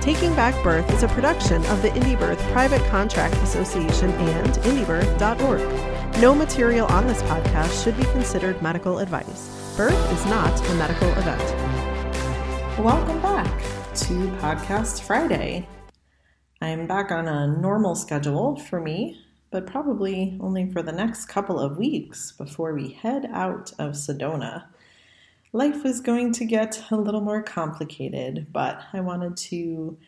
Taking Back Birth is a production of the Indie Birth Private Contract Association and indiebirth.org. No material on this podcast should be considered medical advice. Birth is not a medical event. Welcome back to Podcast Friday. I'm back on a normal schedule for me, but probably only for the next couple of weeks before we head out of Sedona life was going to get a little more complicated, but I wanted to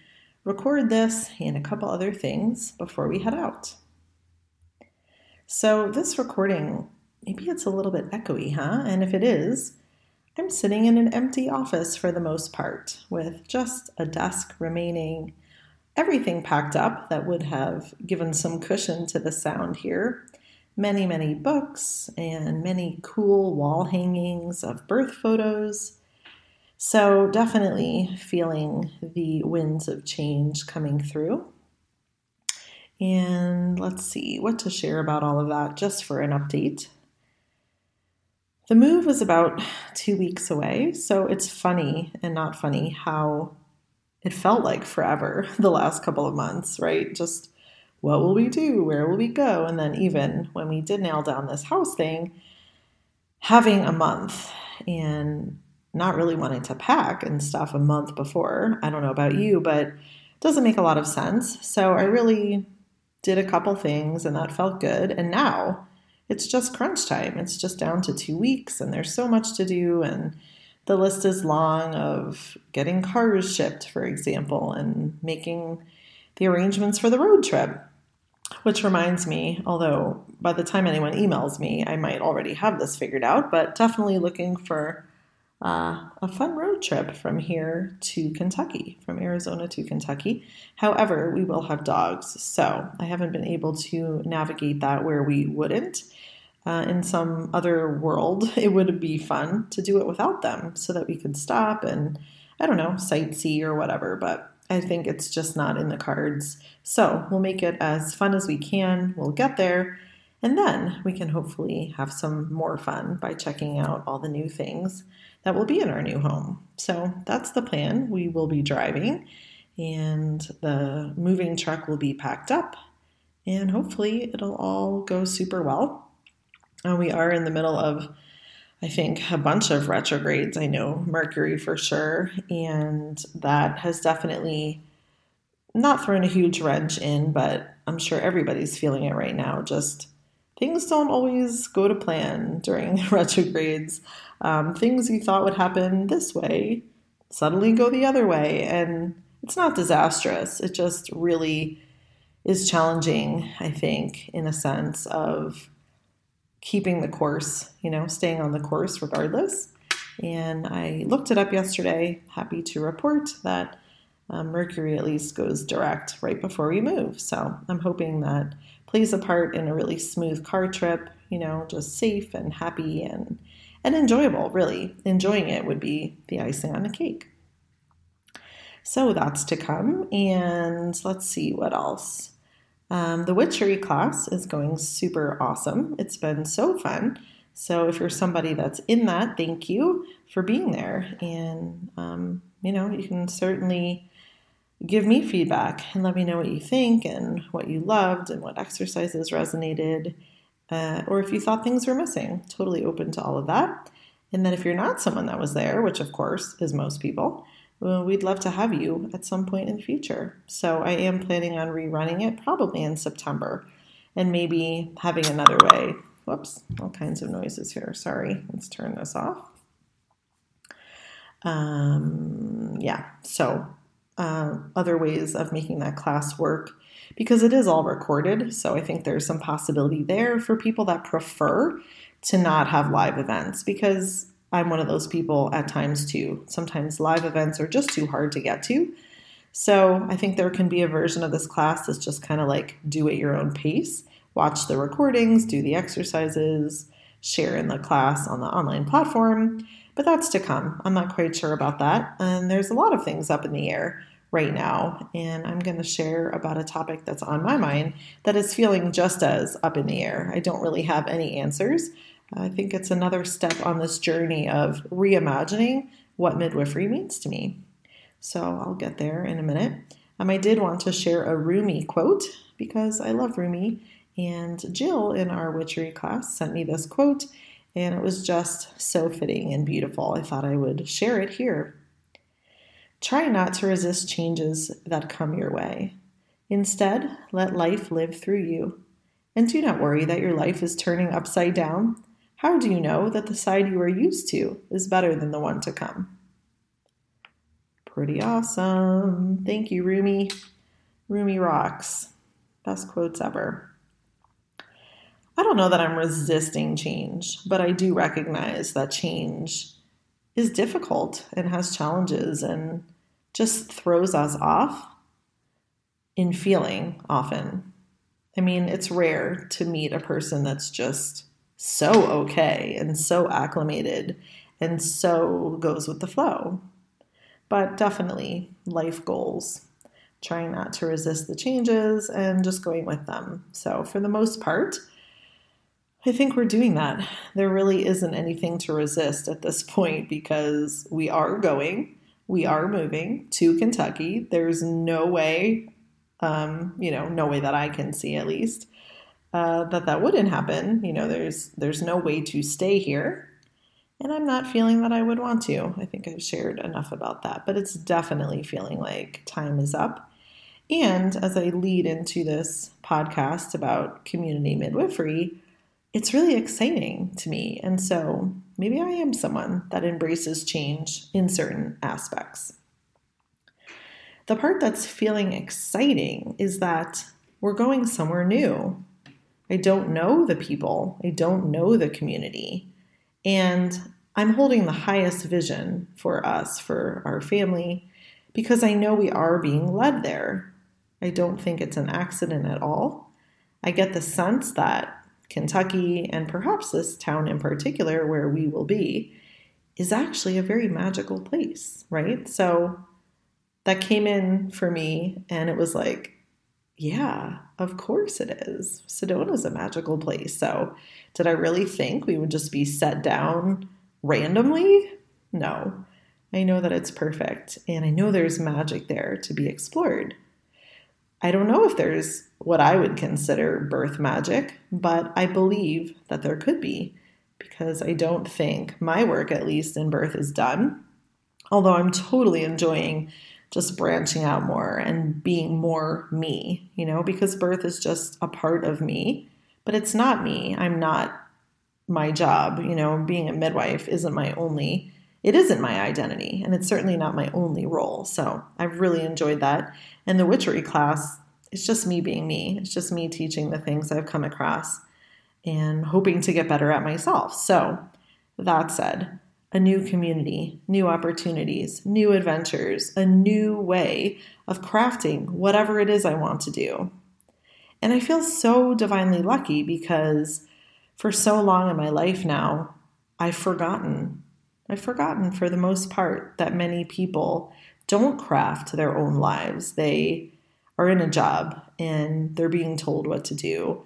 record this and a couple other things before we head out. So, this recording, maybe it's a little bit echoey, huh? And if it is, I'm sitting in an empty office for the most part, with just a desk remaining, everything packed up that would have given some cushion to the sound here, many, many books and many cool wall hangings of birth photos. So, definitely feeling the winds of change coming through. And let's see what to share about all of that just for an update. The move was about two weeks away, so it's funny and not funny how it felt like forever the last couple of months, right? Just what will we do? Where will we go? And then, even when we did nail down this house thing, having a month and not really wanting to pack and stuff a month before, I don't know about you, but doesn't make a lot of sense. So, I really did a couple things and that felt good. And now it's just crunch time. It's just down to two weeks, and there's so much to do. And the list is long of getting cars shipped, for example, and making the arrangements for the road trip. Which reminds me, although by the time anyone emails me, I might already have this figured out, but definitely looking for uh, a fun road trip from here to Kentucky, from Arizona to Kentucky. However, we will have dogs, so I haven't been able to navigate that where we wouldn't. Uh, in some other world, it would be fun to do it without them so that we could stop and, I don't know, sightsee or whatever, but I think it's just not in the cards. So we'll make it as fun as we can. We'll get there. And then we can hopefully have some more fun by checking out all the new things that will be in our new home. So that's the plan. We will be driving, and the moving truck will be packed up, and hopefully it'll all go super well. And we are in the middle of I think, a bunch of retrogrades. I know Mercury for sure, and that has definitely not thrown a huge wrench in, but I'm sure everybody's feeling it right now. Just things don't always go to plan during retrogrades. Um, things you thought would happen this way suddenly go the other way, and it's not disastrous. It just really is challenging, I think, in a sense of keeping the course, you know, staying on the course regardless. And I looked it up yesterday. Happy to report that um, Mercury at least goes direct right before we move. So I'm hoping that plays a part in a really smooth car trip, you know, just safe and happy and and enjoyable, really. Enjoying it would be the icing on the cake. So that's to come. And let's see what else. Um, the witchery class is going super awesome. It's been so fun. So if you're somebody that's in that, thank you for being there. And, um, you know, you can certainly give me feedback and let me know what you think and what you loved and what exercises resonated. Uh, or if you thought things were missing, totally open to all of that. And then if you're not someone that was there, which of course is most people, well, we'd love to have you at some point in the future. So I am planning on rerunning it probably in September and maybe having another way. Whoops, all kinds of noises here. Sorry, let's turn this off. Um, yeah, so uh, other ways of making that class work because it is all recorded. So I think there's some possibility there for people that prefer to not have live events because I'm one of those people at times too. Sometimes live events are just too hard to get to. So I think there can be a version of this class that's just kind of like do at your own pace, watch the recordings, do the exercises, share in the class on the online platform. But that's to come. I'm not quite sure about that. And there's a lot of things up in the air right now. And I'm going to share about a topic that's on my mind that is feeling just as up in the air. I don't really have any answers. I think it's another step on this journey of reimagining what midwifery means to me. So I'll get there in a minute. Um, I did want to share a Rumi quote because I love Rumi. And Jill in our witchery class sent me this quote, and it was just so fitting and beautiful. I thought I would share it here. Try not to resist changes that come your way. Instead, let life live through you. And do not worry that your life is turning upside down. How do you know that the side you are used to is better than the one to come? Pretty awesome. Thank you, Rumi. Rumi rocks. Best quotes ever. I don't know that I'm resisting change, but I do recognize that change is difficult and has challenges and just throws us off in feeling often. I mean, it's rare to meet a person that's just so okay and so acclimated and so goes with the flow. But definitely life goals, trying not to resist the changes and just going with them. So, for the most part, I think we're doing that. There really isn't anything to resist at this point because we are going, we are moving to Kentucky. There's no way, um, you know, no way that I can see at least, uh, that that wouldn't happen. You know, there's there's no way to stay here, and I'm not feeling that I would want to. I think I've shared enough about that, but it's definitely feeling like time is up. And as I lead into this podcast about community midwifery, it's really exciting to me. And so maybe I am someone that embraces change in certain aspects. The part that's feeling exciting is that we're going somewhere new. I don't know the people, I don't know the community. And I'm holding the highest vision for us, for our family, because I know we are being led there. I don't think it's an accident at all. I get the sense that Kentucky, and perhaps this town in particular where we will be, is actually a very magical place, right? So that came in for me, and it was like, yeah, of course it is. Sedona is a magical place. So, did I really think we would just be set down randomly? No. I know that it's perfect, and I know there's magic there to be explored. I don't know if there's what I would consider birth magic, but I believe that there could be because I don't think my work, at least in birth, is done. Although I'm totally enjoying just branching out more and being more me, you know, because birth is just a part of me, but it's not me. I'm not my job, you know, being a midwife isn't my only it isn't my identity and it's certainly not my only role. So I've really enjoyed that. And the witchery class, it's just me being me. It's just me teaching the things I've come across and hoping to get better at myself. So that said, a new community, new opportunities, new adventures, a new way of crafting whatever it is I want to do. And I feel so divinely lucky because for so long in my life now, I've forgotten I've forgotten for the most part that many people don't craft their own lives. They are in a job and they're being told what to do,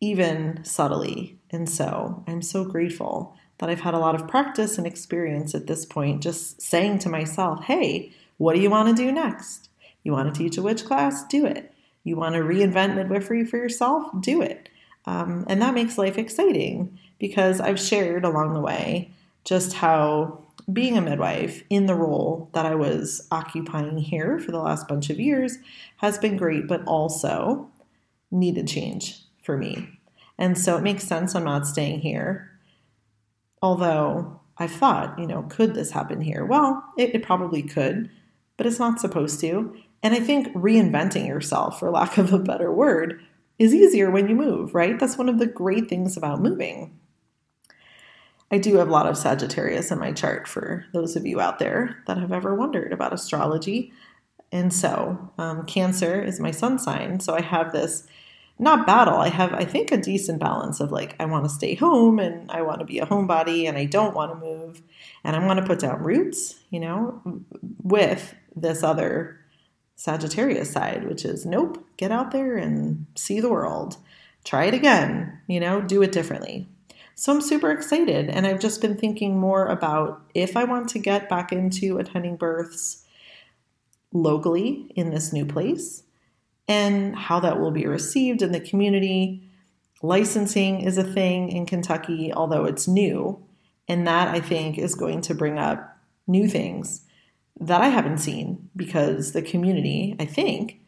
even subtly. And so I'm so grateful that I've had a lot of practice and experience at this point, just saying to myself, hey, what do you want to do next? You want to teach a witch class? Do it. You want to reinvent midwifery for yourself? Do it. Um, and that makes life exciting because I've shared along the way just how being a midwife in the role that I was occupying here for the last bunch of years has been great, but also needed change for me. And so it makes sense I'm not staying here. Although I've thought, you know, could this happen here? Well, it, it probably could, but it's not supposed to. And I think reinventing yourself, for lack of a better word, is easier when you move, right? That's one of the great things about moving. I do have a lot of Sagittarius in my chart for those of you out there that have ever wondered about astrology. And so, um, Cancer is my sun sign. So I have this not battle. I have, I think, a decent balance of like, I want to stay home and I want to be a homebody and I don't want to move and I want to put down roots, you know, with this other Sagittarius side, which is nope, get out there and see the world. Try it again, you know, do it differently. So I'm super excited. And I've just been thinking more about if I want to get back into attending births locally in this new place and how that will be received in the community. Licensing is a thing in Kentucky, although it's new. And that I think is going to bring up new things that I haven't seen because the community, I think,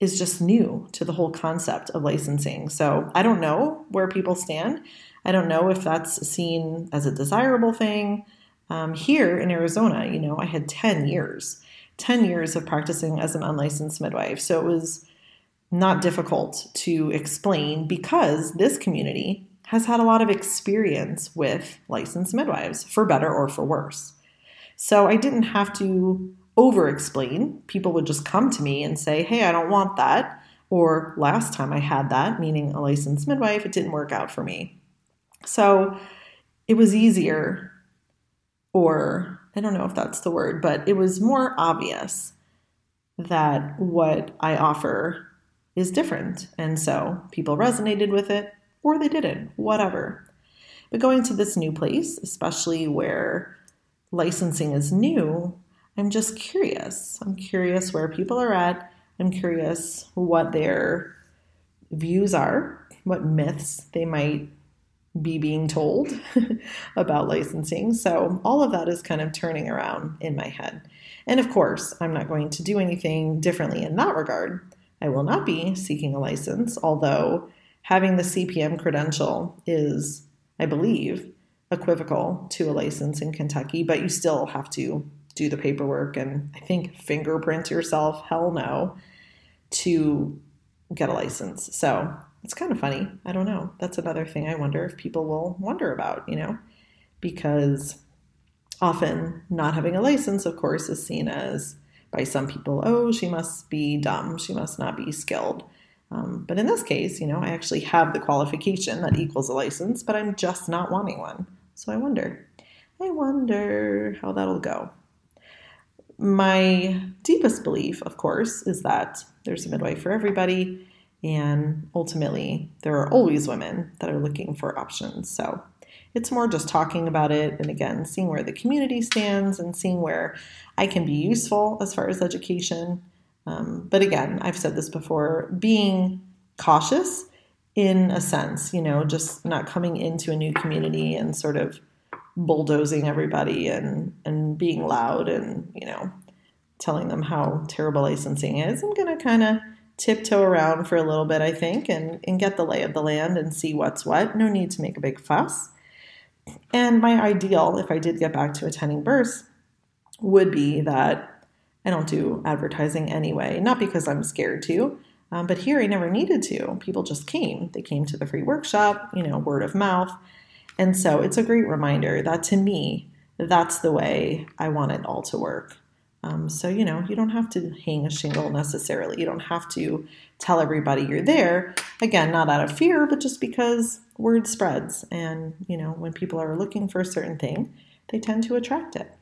is just new to the whole concept of licensing. So I don't know where people stand. I don't know if that's seen as a desirable thing. Um, here in Arizona, you know, I had 10 years, 10 years of practicing as an unlicensed midwife. So it was not difficult to explain because this community has had a lot of experience with licensed midwives, for better or for worse. So I didn't have to over explain. People would just come to me and say, hey, I don't want that. Or last time I had that, meaning a licensed midwife, it didn't work out for me. So it was easier, or I don't know if that's the word, but it was more obvious that what I offer is different. And so people resonated with it or they didn't, whatever. But going to this new place, especially where licensing is new, I'm just curious. I'm curious where people are at. I'm curious what their views are, what myths they might be being told about licensing. So, all of that is kind of turning around in my head. And of course, I'm not going to do anything differently in that regard. I will not be seeking a license, although having the CPM credential is, I believe, equivocal to a license in Kentucky, but you still have to do the paperwork and I think fingerprint yourself, hell no, to get a license. So it's kind of funny. I don't know. That's another thing I wonder if people will wonder about, you know, because often not having a license, of course, is seen as by some people, oh, she must be dumb, she must not be skilled. Um, but in this case, you know, I actually have the qualification that equals a license, but I'm just not wanting one. So I wonder, I wonder how that'll go. My deepest belief, of course, is that there's a midwife for everybody, and ultimately, there are always women that are looking for options. So it's more just talking about it and again, seeing where the community stands and seeing where I can be useful as far as education. Um, but again, I've said this before being cautious in a sense, you know, just not coming into a new community and sort of bulldozing everybody and, and being loud and, you know, telling them how terrible licensing is. I'm going to kind of tiptoe around for a little bit, I think, and, and get the lay of the land and see what's what. No need to make a big fuss. And my ideal, if I did get back to attending births, would be that I don't do advertising anyway, not because I'm scared to, um, but here I never needed to. People just came. They came to the free workshop, you know, word of mouth. And so it's a great reminder that to me, that's the way I want it all to work. Um, so, you know, you don't have to hang a shingle necessarily. You don't have to tell everybody you're there. Again, not out of fear, but just because word spreads. And, you know, when people are looking for a certain thing, they tend to attract it.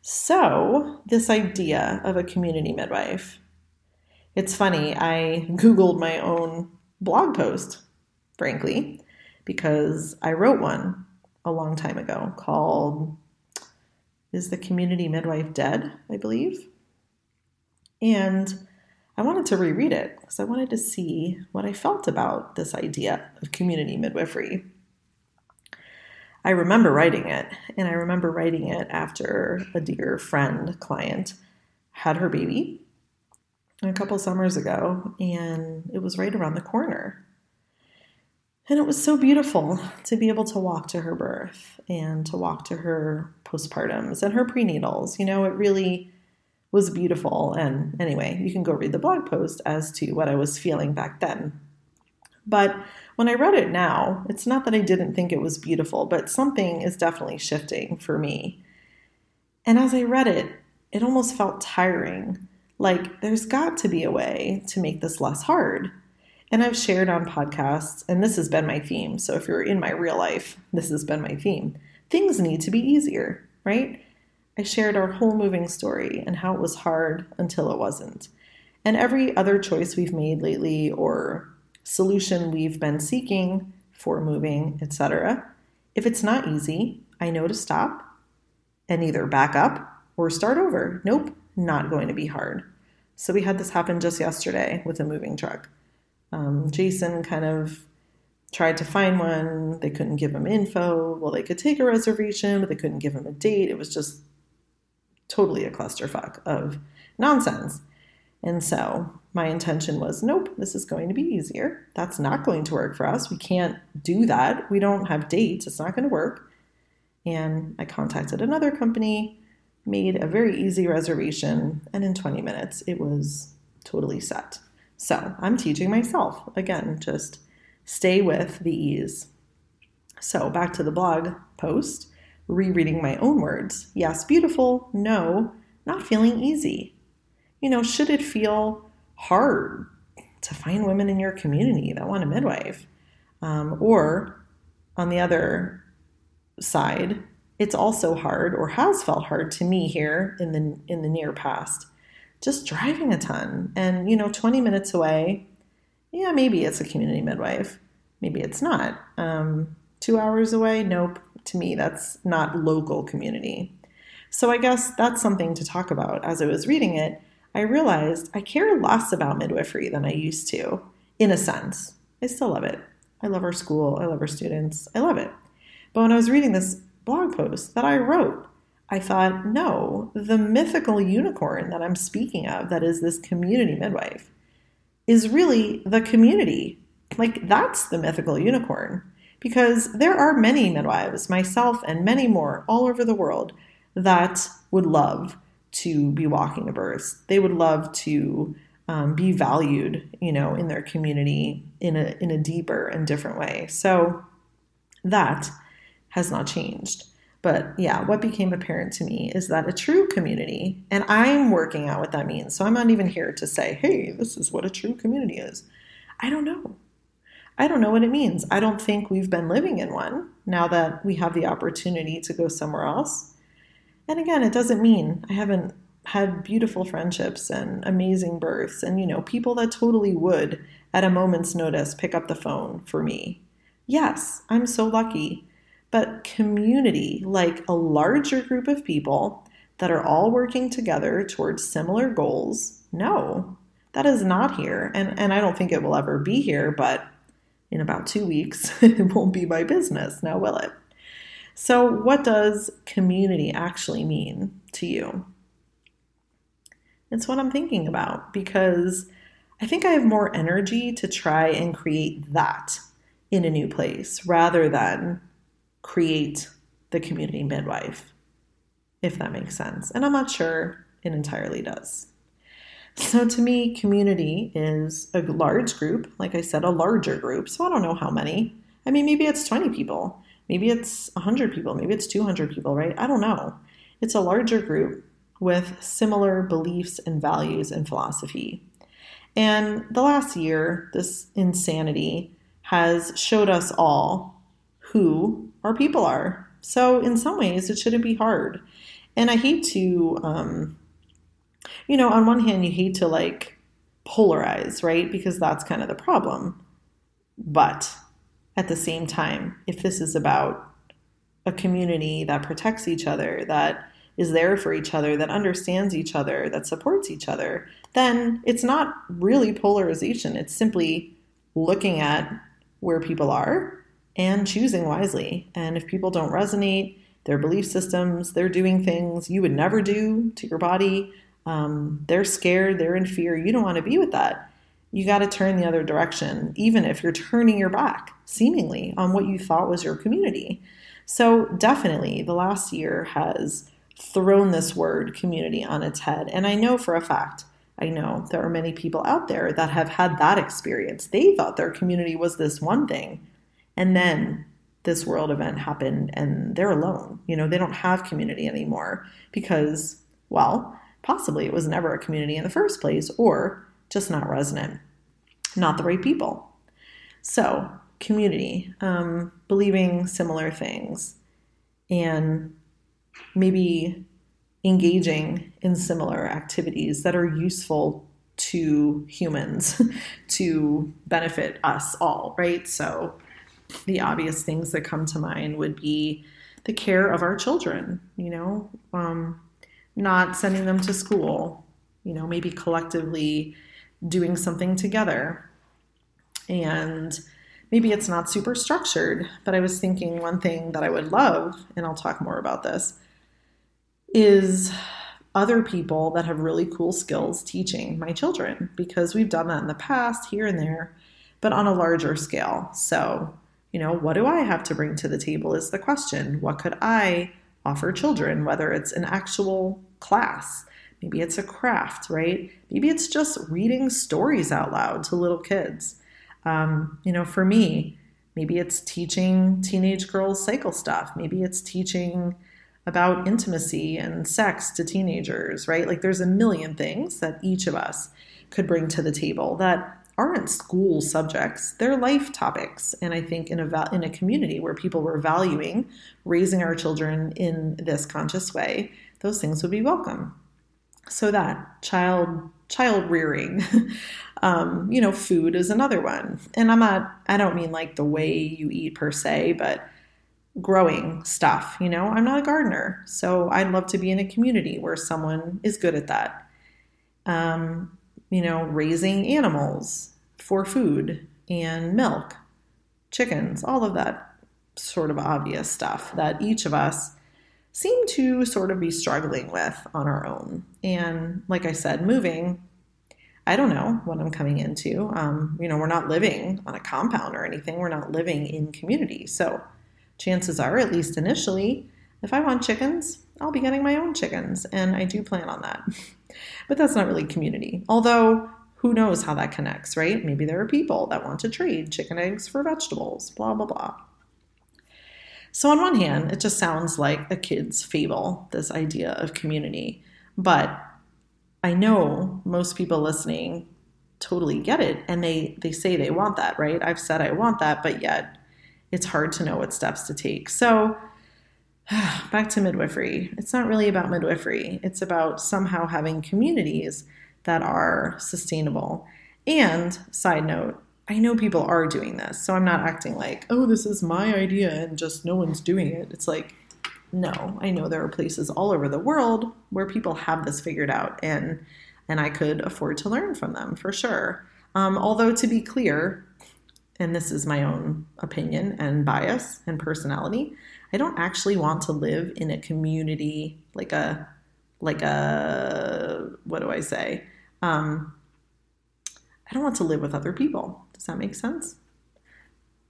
So, this idea of a community midwife, it's funny, I Googled my own blog post, frankly, because I wrote one a long time ago called Is the Community Midwife Dead? I believe. And I wanted to reread it because I wanted to see what I felt about this idea of community midwifery. I remember writing it, and I remember writing it after a dear friend, client, had her baby a couple summers ago, and it was right around the corner. And it was so beautiful to be able to walk to her birth and to walk to her postpartums and her prenatals. You know, it really was beautiful. And anyway, you can go read the blog post as to what I was feeling back then. But when I read it now, it's not that I didn't think it was beautiful, but something is definitely shifting for me. And as I read it, it almost felt tiring. Like, there's got to be a way to make this less hard. And I've shared on podcasts, and this has been my theme. So if you're in my real life, this has been my theme. Things need to be easier, right? I shared our whole moving story and how it was hard until it wasn't. And every other choice we've made lately or solution we've been seeking for moving, etc. If it's not easy, I know to stop and either back up or start over. Nope, not going to be hard. So we had this happen just yesterday with a moving truck. Um, Jason kind of tried to find one. They couldn't give him info. Well, they could take a reservation, but they couldn't give him a date. It was just totally a clusterfuck of nonsense. And so my intention was nope, this is going to be easier. That's not going to work for us. We can't do that. We don't have dates. It's not going to work. And I contacted another company, made a very easy reservation, and in 20 minutes it was totally set. So I'm teaching myself again, just stay with the ease. So back to the blog post, rereading my own words. Yes, beautiful. No, not feeling easy. You know, should it feel hard to find women in your community that want a midwife? Um, or on the other side, it's also hard or has felt hard to me here in the in the near past just driving a ton. And, you know, 20 minutes away, yeah, maybe it's a community midwife. Maybe it's not. Um, two hours away, nope. To me, that's not local community. So I guess that's something to talk about. As I was reading it, I realized I care less about midwifery than I used to, in a sense. I still love it. I love our school. I love our students. I love it. But when I was reading this blog post that I wrote I thought, no, the mythical unicorn that I'm speaking of, that is this community midwife, is really the community. Like, that's the mythical unicorn. Because there are many midwives, myself and many more all over the world, that would love to be walking a birth. They would love to um, be valued, you know, in their community in a in a deeper and different way. So that has not changed. But yeah, what became apparent to me is that a true community, and I'm working out what that means. So I'm not even here to say, hey, this is what a true community is. I don't know. I don't know what it means. I don't think we've been living in one now that we have the opportunity to go somewhere else. And again, it doesn't mean I haven't had beautiful friendships and amazing births and, you know, people that totally would, at a moment's notice, pick up the phone for me. Yes, I'm so lucky but community, like a larger group of people that are all working together towards similar goals, no, that is not here. And, and I don't think it will ever be here, but in about two weeks, it won't be my business, now will it? So, what does community actually mean to you? It's what I'm thinking about because I think I have more energy to try and create that in a new place rather than create the community midwife, if that makes sense. And I'm not sure it entirely does. So to me, community is a large group, like I said, a larger group. So I don't know how many. I mean, maybe it's 20 people, maybe it's 100 people, maybe it's 200 people, right? I don't know. It's a larger group with similar beliefs and values and philosophy. And the last year, this insanity has showed us all who our people are. So, in some ways, it shouldn't be hard. And I hate to, um, you know, on one hand, you hate to like polarize, right? Because that's kind of the problem. But at the same time, if this is about a community that protects each other, that is there for each other, that understands each other, that supports each other, then it's not really polarization. It's simply looking at where people are and choosing wisely. And if people don't resonate, their belief systems, they're doing things you would never do to your body, um, they're scared, they're in fear, you don't want to be with that. You got to turn the other direction, even if you're turning your back, seemingly, on what you thought was your community. So, definitely, the last year has thrown this word community on its head. And I know for a fact, I know there are many people out there that have had that experience. They thought their community was this one thing, and then this world event happened and they're alone. You know, they don't have community anymore because Well, possibly it was never a community in the first place or just not resonant, not the right people. So, community, um, believing similar things, and maybe engaging in similar activities that are useful to humans to benefit us all, right? So, the obvious things that come to mind would be the care of our children, you know, um, not sending them to school, you know, maybe collectively doing something together. And maybe it's not super structured, but I was thinking one thing that I would love, and I'll talk more about this, is other people that have really cool skills teaching my children because we've done that in the past here and there, but on a larger scale. So, you know, what do I have to bring to the table is the question. What could I offer children, whether it's an actual class, maybe it's a craft, right? Maybe it's just reading stories out loud to little kids. Um, you know, for me, maybe it's teaching teenage girls cycle stuff. Maybe it's teaching about intimacy and sex to teenagers, right? Like there's a million things that each of us could bring to the table that aren't school subjects, they're life topics. And I think in a, in a community where people were valuing raising our children in this conscious way, those things would be welcome. So that child child rearing, um, you know, food is another one. And I'm not, I don't mean like the way you eat per se, but growing stuff. You know, I'm not a gardener, so I'd love to be in a community where someone is good at that. Um, you know, raising animals for food and milk, chickens, all of that sort of obvious stuff that each of us seem to sort of be struggling with on our own. And like I said, moving, I don't know what I'm coming into. Um, you know, we're not living on a compound or anything, we're not living in community. So, chances are, at least initially, if I want chickens, I'll be getting my own chickens, and I do plan on that. but that's not really community. Although, who knows how that connects, right? Maybe there are people that want to trade chicken eggs for vegetables, blah, blah, blah. So, on one hand, it just sounds like a kid's fable, this idea of community. But I know most people listening totally get it and they, they say they want that, right? I've said I want that, but yet it's hard to know what steps to take. So, back to midwifery. It's not really about midwifery, it's about somehow having communities that are sustainable. And, side note, I know people are doing this, so I'm not acting like, oh, this is my idea and just no one's doing it. It's like, no, I know there are places all over the world where people have this figured out, and and I could afford to learn from them for sure. Um, although to be clear, and this is my own opinion and bias and personality, I don't actually want to live in a community like a like a what do I say? Um, I don't want to live with other people. Does that make sense?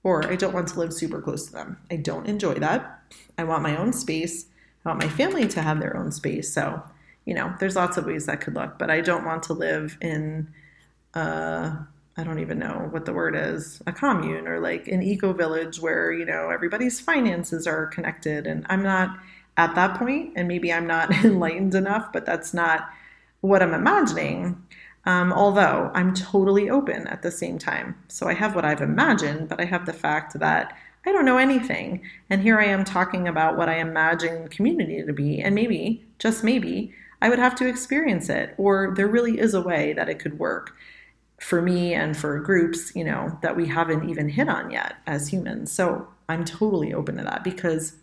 Or I don't want to live super close to them. I don't enjoy that. I want my own space. I want my family to have their own space. So, you know, there's lots of ways that could look, but I don't want to live in uh I don't even know what the word is, a commune or like an eco village where, you know, everybody's finances are connected. And I'm not at that point, and maybe I'm not enlightened enough, but that's not what I'm imagining. Um, although I'm totally open at the same time. So I have what I've imagined, but I have the fact that I don't know anything. And here I am talking about what I imagine community to be. And maybe, just maybe, I would have to experience it, or there really is a way that it could work for me and for groups, you know, that we haven't even hit on yet as humans. So I'm totally open to that because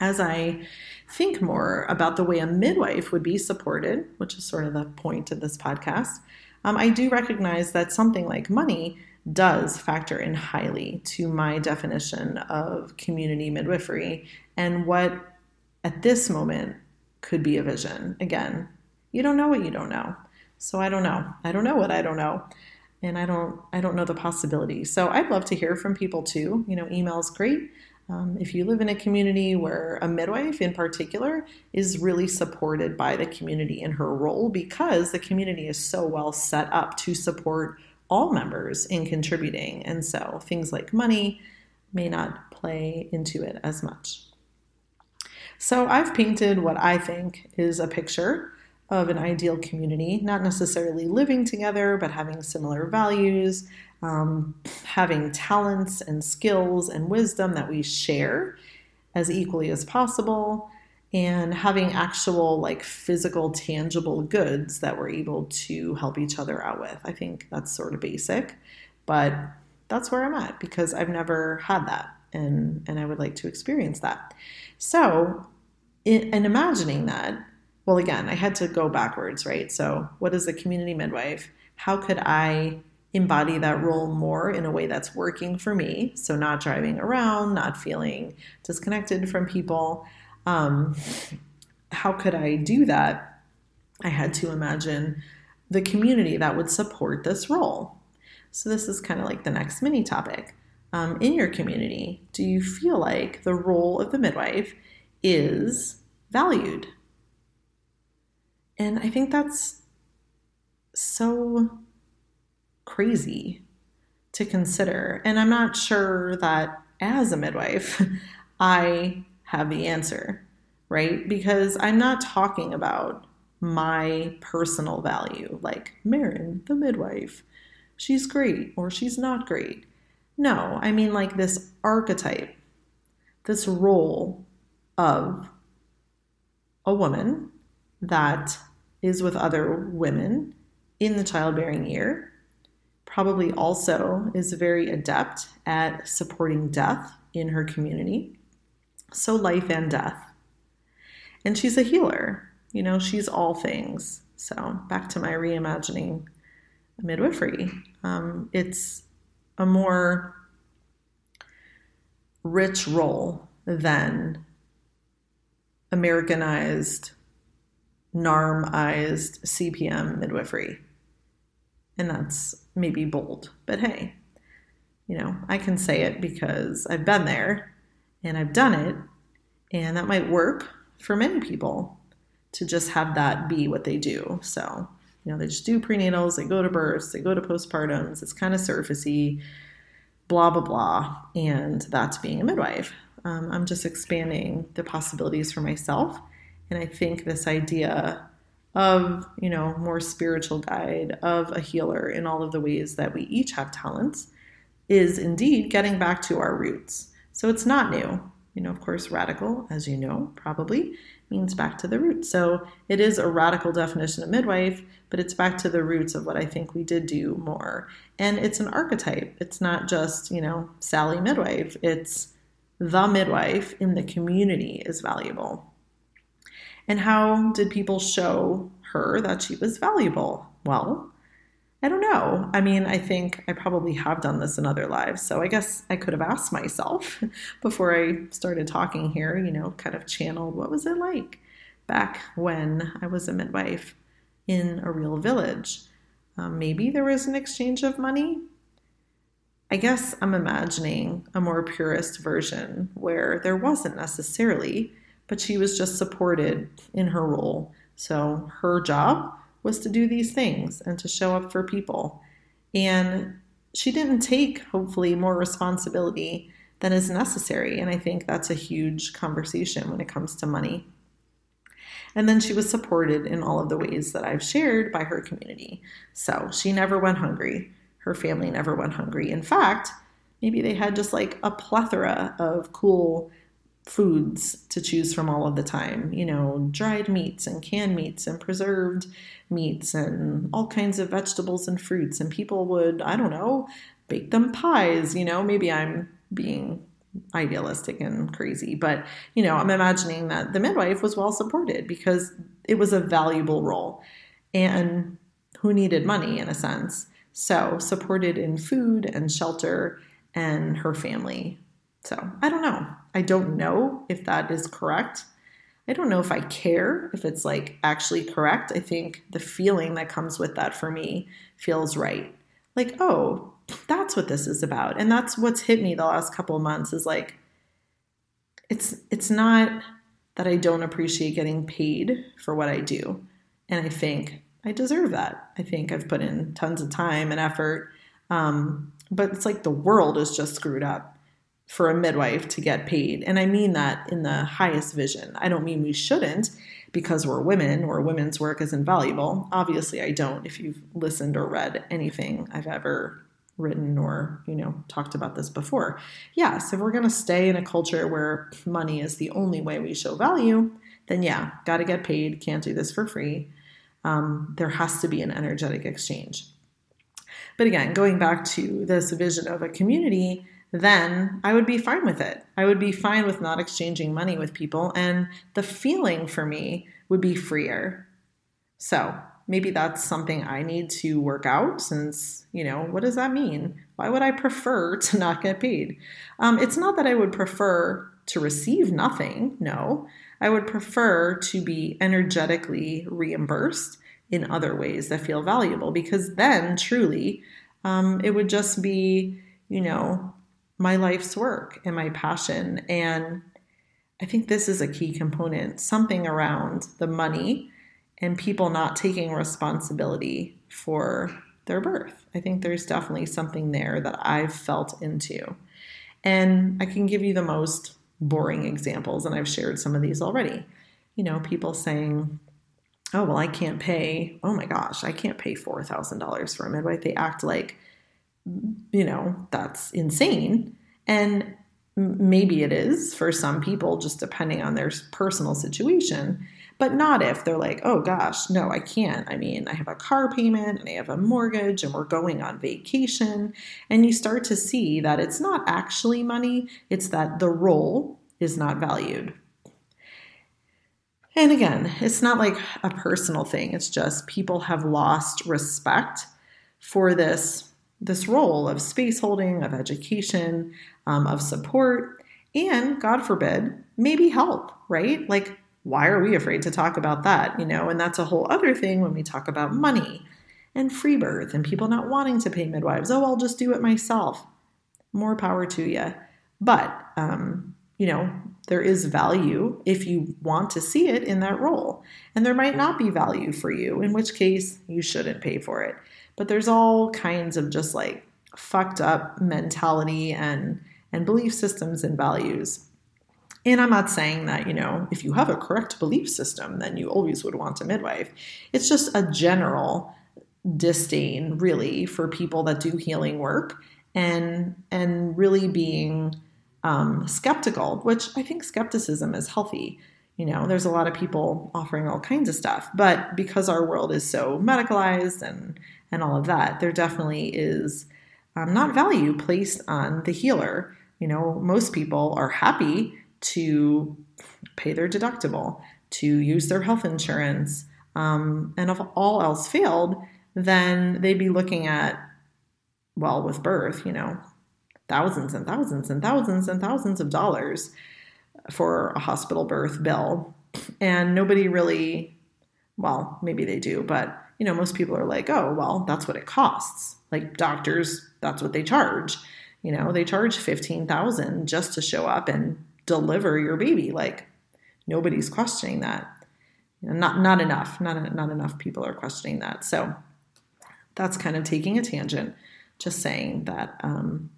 as I think more about the way a midwife would be supported, which is sort of the point of this podcast, um, I do recognize that something like money does factor in highly to my definition of community midwifery and what at this moment could be a vision. Again, you don't know what you don't know. So I don't know. I don't know what I don't know. And I don't I don't know the possibilities. So I'd love to hear from people too. You know, email's great. Um, if you live in a community where a midwife in particular is really supported by the community in her role because the community is so well set up to support all members in contributing. And so things like money may not play into it as much. So I've painted what I think is a picture of an ideal community, not necessarily living together, but having similar values, um, having talents and skills and wisdom that we share as equally as possible, and having actual, like, physical, tangible goods that we're able to help each other out with. I think that's sort of basic, but that's where I'm at because I've never had that and, and I would like to experience that. So, in, in imagining that, well, again, I had to go backwards, right? So, what is the community midwife? How could I embody that role more in a way that's working for me? So, not driving around, not feeling disconnected from people. Um, how could I do that? I had to imagine the community that would support this role. So, this is kind of like the next mini topic. Um, in your community, do you feel like the role of the midwife is valued? And I think that's so crazy to consider. And I'm not sure that as a midwife, I have the answer, right? Because I'm not talking about my personal value, like Maryn, the midwife. She's great or she's not great. No, I mean like this archetype, this role of a woman that is with other women in the childbearing year. Probably also is very adept at supporting death in her community. So, life and death. And she's a healer. You know, she's all things. So, back to my reimagining midwifery. Um, it's a more rich role than Americanized NARMized CPM midwifery. And that's maybe bold, but hey, you know, I can say it because I've been there and I've done it, and that might work for many people to just have that be what they do. So, you know, they just do prenatals, they go to births, they go to postpartums, it's kind of surfacey, blah, blah, blah. And that's being a midwife. Um, I'm just expanding the possibilities for myself and I think this idea of, you know, more spiritual guide, of a healer in all of the ways that we each have talents is indeed getting back to our roots. So it's not new. You know, of course, radical, as you know, probably means back to the roots. So it is a radical definition of midwife, but it's back to the roots of what I think we did do more. And it's an archetype. It's not just, you know, Sally midwife. It's the midwife in the community is valuable. And how did people show her that she was valuable? Well, I don't know. I mean, I think I probably have done this in other lives. So I guess I could have asked myself before I started talking here, you know, kind of channeled what was it like back when I was a midwife in a real village. Um, maybe there was an exchange of money. I guess I'm imagining a more purist version where there wasn't necessarily but she was just supported in her role. So her job was to do these things and to show up for people. And she didn't take, hopefully, more responsibility than is necessary. And I think that's a huge conversation when it comes to money. And then she was supported in all of the ways that I've shared by her community. So she never went hungry. Her family never went hungry. In fact, maybe they had just like a plethora of cool foods to choose from all of the time. You know, dried meats and canned meats and preserved meats and all kinds of vegetables and fruits. And people would, I don't know, bake them pies. You know, maybe I'm being idealistic and crazy, but, you know, I'm imagining that the midwife was well supported because it was a valuable role. And who needed money in a sense? So, supported in food and shelter and her family so I don't know. I don't know if that is correct. I don't know if I care if it's like actually correct. I think the feeling that comes with that for me feels right. Like, oh, that's what this is about. And that's what's hit me the last couple of months is like it's it's not that I don't appreciate getting paid for what I do. And I think I deserve that. I think I've put in tons of time and effort. Um, but it's like the world is just screwed up for a midwife to get paid. And I mean that in the highest vision. I don't mean we shouldn't because we're women or women's work is invaluable. Obviously, I don't. If you've listened or read anything I've ever written or, you know, talked about this before. Yes, if we're going to stay in a culture where money is the only way we show value, then yeah, got to get paid, can't do this for free. Um, there has to be an energetic exchange. But again, going back to this vision of a community, then I would be fine with it. I would be fine with not exchanging money with people, and the feeling for me would be freer. So maybe that's something I need to work out since, you know, what does that mean? Why would I prefer to not get paid? Um, it's not that I would prefer to receive nothing, no. I would prefer to be energetically reimbursed in other ways that feel valuable because then truly um, it would just be, you know, my life's work and my passion. And I think this is a key component something around the money and people not taking responsibility for their birth. I think there's definitely something there that I've felt into. And I can give you the most boring examples, and I've shared some of these already. You know, people saying, oh, well, I can't pay, oh my gosh, I can't pay $4,000 for a midwife. They act like you know, that's insane. And maybe it is for some people, just depending on their personal situation, but not if they're like, oh gosh, no, I can't. I mean, I have a car payment and I have a mortgage and we're going on vacation. And you start to see that it's not actually money, it's that the role is not valued. And again, it's not like a personal thing, it's just people have lost respect for this this role of space holding, of education, um, of support, and God forbid, maybe help, right? Like, why are we afraid to talk about that? You know, and that's a whole other thing when we talk about money and free birth and people not wanting to pay midwives. Oh, I'll just do it myself. More power to you. But, um, you know, there is value if you want to see it in that role. And there might not be value for you, in which case you shouldn't pay for it. But there's all kinds of just like fucked up mentality and and belief systems and values. And I'm not saying that, you know, if you have a correct belief system, then you always would want a midwife. It's just a general disdain really for people that do healing work and and really being um, skeptical, which I think skepticism is healthy. You know, there's a lot of people offering all kinds of stuff, but because our world is so medicalized and and all of that. There definitely is um, not value placed on the healer. You know, most people are happy to pay their deductible, to use their health insurance, um, and if all else failed, then they'd be looking at, well, with birth, you know, thousands and thousands and thousands and thousands of dollars for a hospital birth bill. And nobody really, well, maybe they do, but you know, most people are like, oh, well, that's what it costs. Like doctors, that's what they charge. You know, they charge 15,000 just to show up and deliver your baby. Like nobody's questioning that. Not not enough. Not not enough people are questioning that. So that's kind of taking a tangent, just saying that um,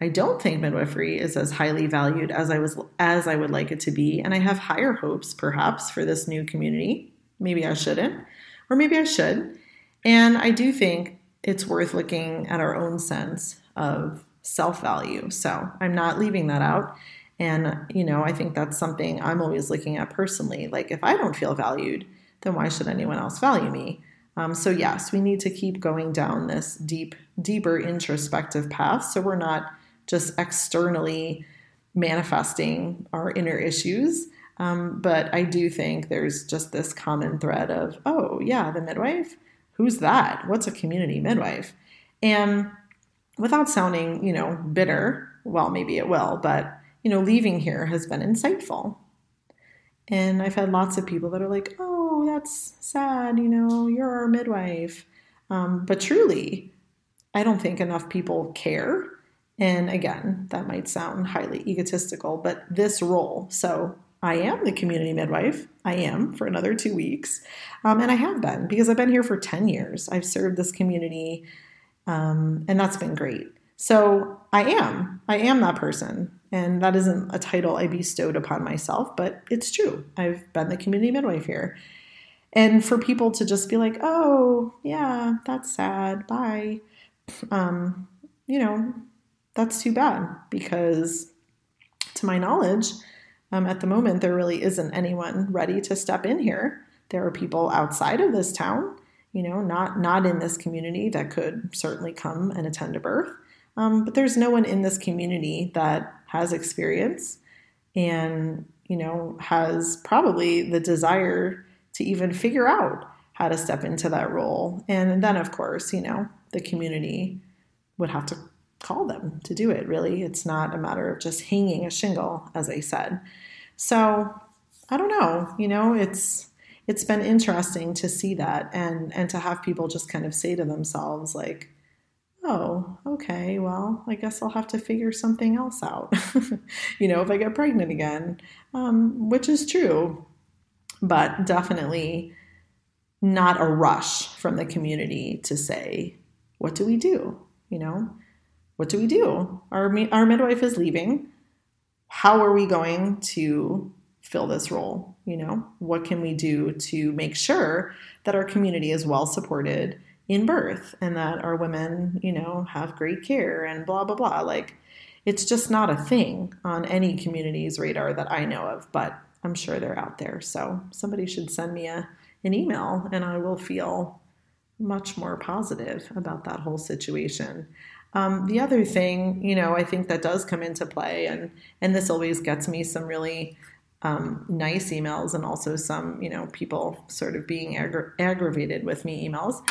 I don't think midwifery is as highly valued as I was as I would like it to be, and I have higher hopes, perhaps, for this new community. Maybe I shouldn't, or maybe I should. And I do think it's worth looking at our own sense of self value. So I'm not leaving that out. And, you know, I think that's something I'm always looking at personally. Like, if I don't feel valued, then why should anyone else value me? Um, so, yes, we need to keep going down this deep, deeper introspective path so we're not just externally manifesting our inner issues um, but I do think there's just this common thread of, oh, yeah, the midwife? Who's that? What's a community midwife? And without sounding, you know, bitter, well, maybe it will, but, you know, leaving here has been insightful. And I've had lots of people that are like, oh, that's sad, you know, you're our midwife. Um, but truly, I don't think enough people care. And again, that might sound highly egotistical, but this role, so I am the community midwife. I am for another two weeks. Um, and I have been because I've been here for 10 years. I've served this community, um, and that's been great. So I am. I am that person. And that isn't a title I bestowed upon myself, but it's true. I've been the community midwife here. And for people to just be like, oh, yeah, that's sad, bye, um, you know, that's too bad because to my knowledge, um, at the moment, there really isn't anyone ready to step in here. There are people outside of this town, you know, not not in this community that could certainly come and attend a birth. Um, but there's no one in this community that has experience and you know has probably the desire to even figure out how to step into that role. And then, of course, you know, the community would have to call them to do it, really. It's not a matter of just hanging a shingle, as I said. So I don't know, you know, it's it's been interesting to see that and and to have people just kind of say to themselves like oh okay well i guess i'll have to figure something else out you know if i get pregnant again um, which is true but definitely not a rush from the community to say what do we do you know what do we do? Our, our midwife is leaving. How are we going to fill this role? You know, what can we do to make sure that our community is well supported in birth and that our women, you know, have great care and blah, blah, blah. Like, it's just not a thing on any community's radar that I know of, but I'm sure they're out there. So somebody should send me a, an email and I will feel much more positive about that whole situation. Um, the other thing, you know, I think that does come into play, and and this always gets me some really um, nice emails, and also some, you know, people sort of being aggra- aggravated with me emails,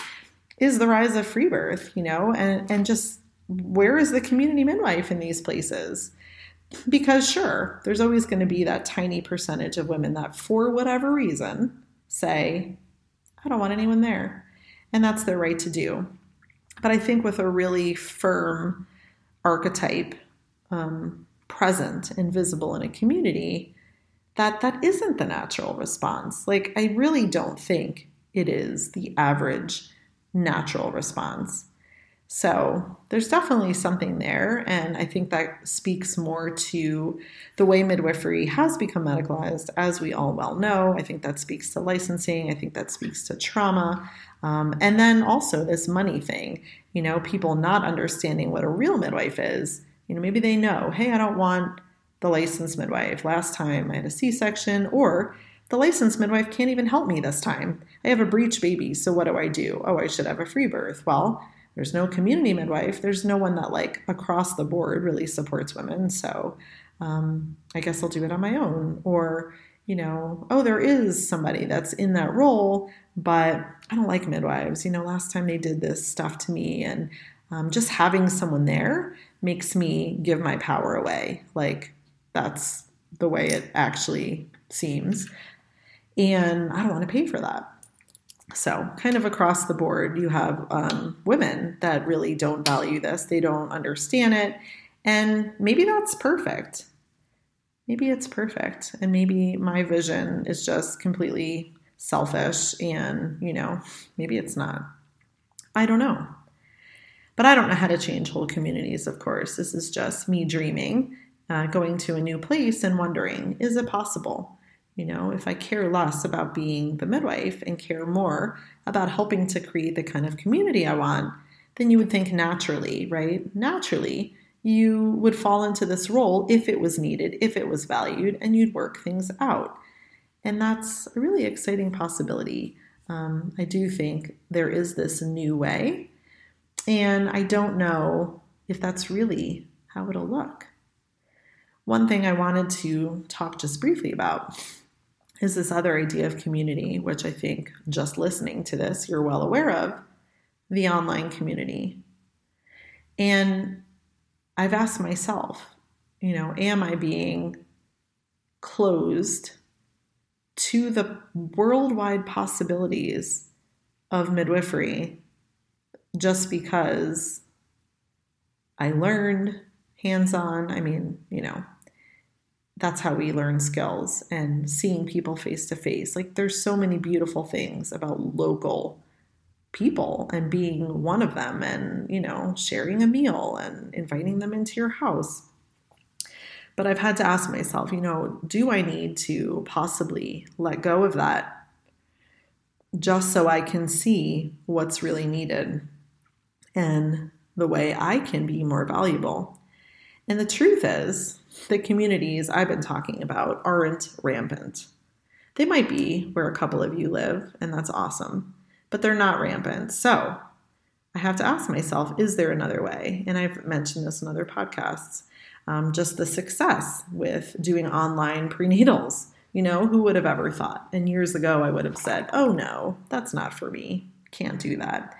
is the rise of free birth, you know, and and just where is the community midwife in these places? Because sure, there's always going to be that tiny percentage of women that, for whatever reason, say, I don't want anyone there, and that's their right to do. But I think with a really firm archetype um, present and visible in a community, that that isn't the natural response. Like I really don't think it is the average natural response. So there's definitely something there. And I think that speaks more to the way midwifery has become medicalized, as we all well know. I think that speaks to licensing. I think that speaks to trauma. Um, and then also this money thing, you know, people not understanding what a real midwife is. You know, maybe they know, hey, I don't want the licensed midwife. Last time I had a C section, or the licensed midwife can't even help me this time. I have a breech baby, so what do I do? Oh, I should have a free birth. Well, there's no community midwife. There's no one that, like, across the board really supports women. So um, I guess I'll do it on my own. Or, you know, oh, there is somebody that's in that role, but I don't like midwives. You know, last time they did this stuff to me, and um, just having someone there makes me give my power away. Like, that's the way it actually seems. And I don't want to pay for that. So, kind of across the board, you have um, women that really don't value this, they don't understand it. And maybe that's perfect maybe it's perfect and maybe my vision is just completely selfish and, you know, maybe it's not. I don't know. But I don't know how to change whole communities, of course. This is just me dreaming, uh, going to a new place and wondering, is it possible? You know, if I care less about being the midwife and care more about helping to create the kind of community I want, then you would think naturally, right? Naturally, you would fall into this role if it was needed, if it was valued, and you'd work things out. And that's a really exciting possibility. Um, I do think there is this new way, and I don't know if that's really how it'll look. One thing I wanted to talk just briefly about is this other idea of community, which I think just listening to this, you're well aware of the online community. And I've asked myself, you know, am I being closed to the worldwide possibilities of midwifery just because I learned hands on? I mean, you know, that's how we learn skills and seeing people face to face. Like, there's so many beautiful things about local people and being one of them and, you know, sharing a meal and inviting them into your house. But I've had to ask myself, you know, do I need to possibly let go of that just so I can see what's really needed and the way I can be more valuable? And the truth is, the communities I've been talking about aren't rampant. They might be where a couple of you live, and that's awesome, but they're not rampant. So I have to ask myself, is there another way? And I've mentioned this in other podcasts. Um, just the success with doing online prenatals. You know, who would have ever thought? And years ago, I would have said, oh no, that's not for me. Can't do that.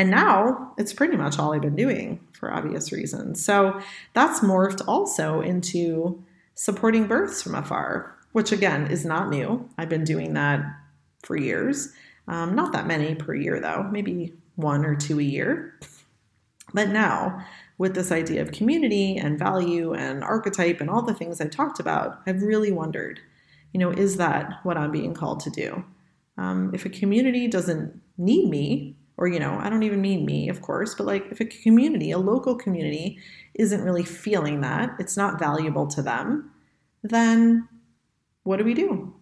And now it's pretty much all I've been doing for obvious reasons. So that's morphed also into supporting births from afar, which again is not new. I've been doing that for years. Um, not that many per year, though, maybe one or two a year. But now, with this idea of community and value and archetype and all the things I talked about, I've really wondered, you know, is that what I'm being called to do? Um, if a community doesn't need me, or, you know, mm-hmm. I don't even mean me, of course, but like if a community, a local community, isn't really feeling that, it's not valuable to them, then what do we do?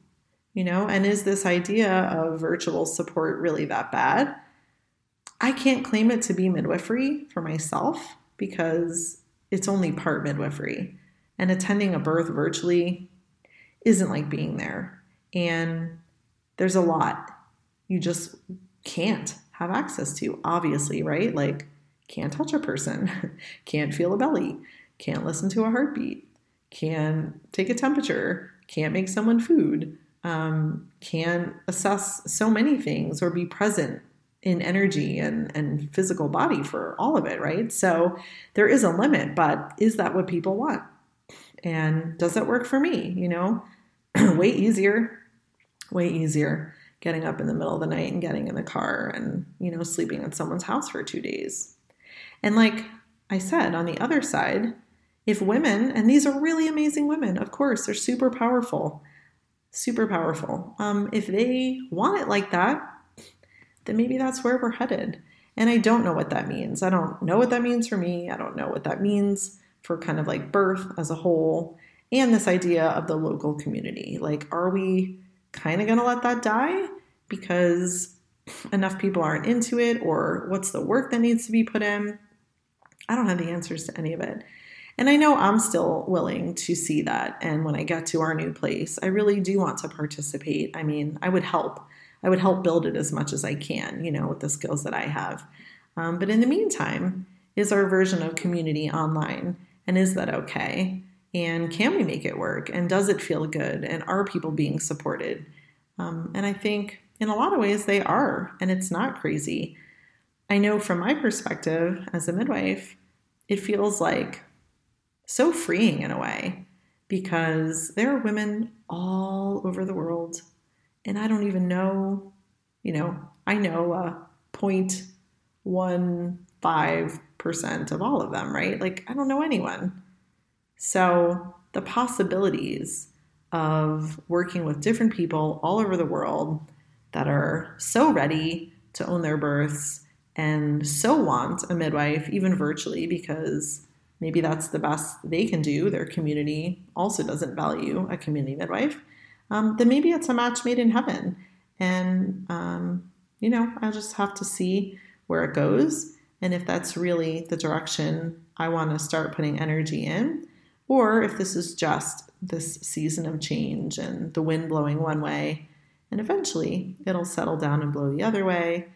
You know, and is this idea of virtual support really that bad? I can't claim it to be midwifery for myself because it's only part midwifery. And attending a birth virtually isn't like being there. And there's a lot you just can't have access to, obviously, right? Like, can't touch a person, can't feel a belly, can't listen to a heartbeat, can take a temperature, can't make someone food, um, can assess so many things or be present in energy and, and physical body for all of it, right? So there is a limit, but is that what people want? And does that work for me? You know, way easier, way easier getting up in the middle of the night and getting in the car and, you know, sleeping at someone's house for two days. And like I said, on the other side, if women, and these are really amazing women, of course, they're super powerful, super powerful. Um, if they want it like that, then maybe that's where we're headed. And I don't know what that means. I don't know what that means for me. I don't know what that means for kind of like birth as a whole and this idea of the local community. Like, are we kind of going to let that die because enough people aren't into it, or what's the work that needs to be put in? I don't have the answers to any of it. And I know I'm still willing to see that. And when I get to our new place, I really do want to participate. I mean, I would help. I would help build it as much as I can, you know, with the skills that I have. Um, but in the meantime, is our version of community online? And is that okay? And can we make it work? And does it feel good? And are people being supported? Um, and I think in a lot of ways they are, and it's not crazy. I know from my perspective as a midwife, it feels like so freeing in a way because there are women all over the world and I don't even know, you know, I know uh, 0.15% of all of them, right? Like, I don't know anyone. So the possibilities of working with different people all over the world that are so ready to own their births and so want a midwife, even virtually, because maybe that's the best they can do. Their community also doesn't value a community midwife. Um, then maybe it's a match made in heaven. And, um, you know, I'll just have to see where it goes and if that's really the direction I want to start putting energy in, or if this is just this season of change and the wind blowing one way, and eventually it'll settle down and blow the other way,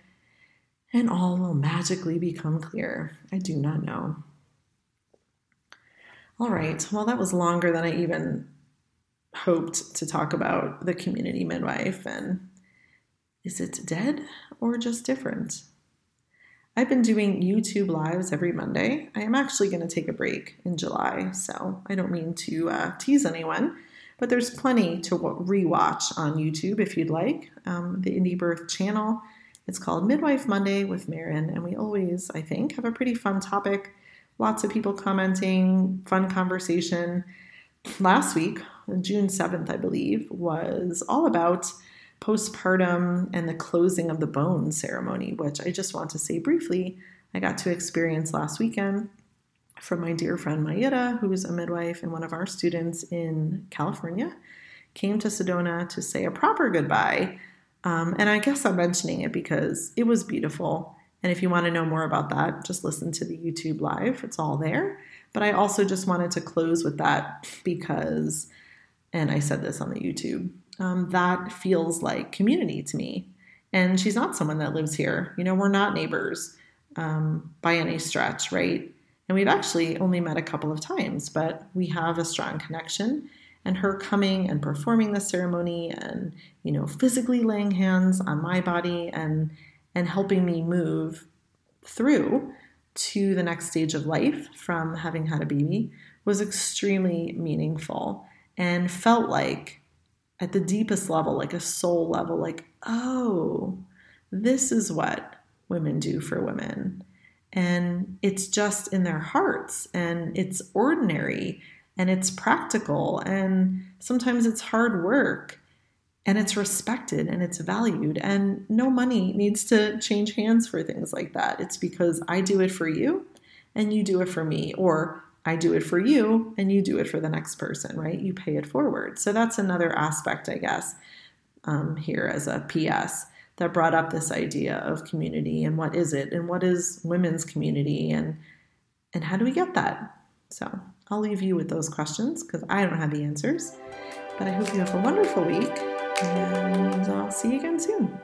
and all will magically become clear. I do not know. All right. Well, that was longer than I even hoped to talk about the community midwife. And is it dead or just different? I've been doing YouTube lives every Monday. I am actually going to take a break in July, so I don't mean to uh, tease anyone, but there's plenty to rewatch on YouTube if you'd like. Um, the Indie Birth channel. It's called Midwife Monday with Maryn, and we always, I think, have a pretty fun topic lots of people commenting, fun conversation. Last week, June 7th, I believe, was all about postpartum and the closing of the bone ceremony, which I just want to say briefly I got to experience last weekend from my dear friend Mayita, who's a midwife and one of our students in California, came to Sedona to say a proper goodbye. Um, and I guess I'm mentioning it because it was beautiful. And if you want to know more about that, just listen to the YouTube live, it's all there. But I also just wanted to close with that because, and I said this on the YouTube, um, that feels like community to me. And she's not someone that lives here. You know, we're not neighbors um, by any stretch, right? And we've actually only met a couple of times, but we have a strong connection. And her coming and performing the ceremony and, you know, physically laying hands on my body and and helping me move through to the next stage of life from having had a baby was extremely meaningful and felt like at the deepest level, like a soul level, like, oh, this is what women do for women. And it's just in their hearts and it's ordinary and it's practical and sometimes it's hard work and it's respected and it's valued and no money needs to change hands for things like that it's because i do it for you and you do it for me or i do it for you and you do it for the next person right? You pay it forward. So that's another aspect i guess um, here as a ps that brought up this idea of community and what is it and what is women's community and and how do we get that? So i'll leave you with those questions because i don't have the answers but i hope you have a wonderful week and I'll see you again soon.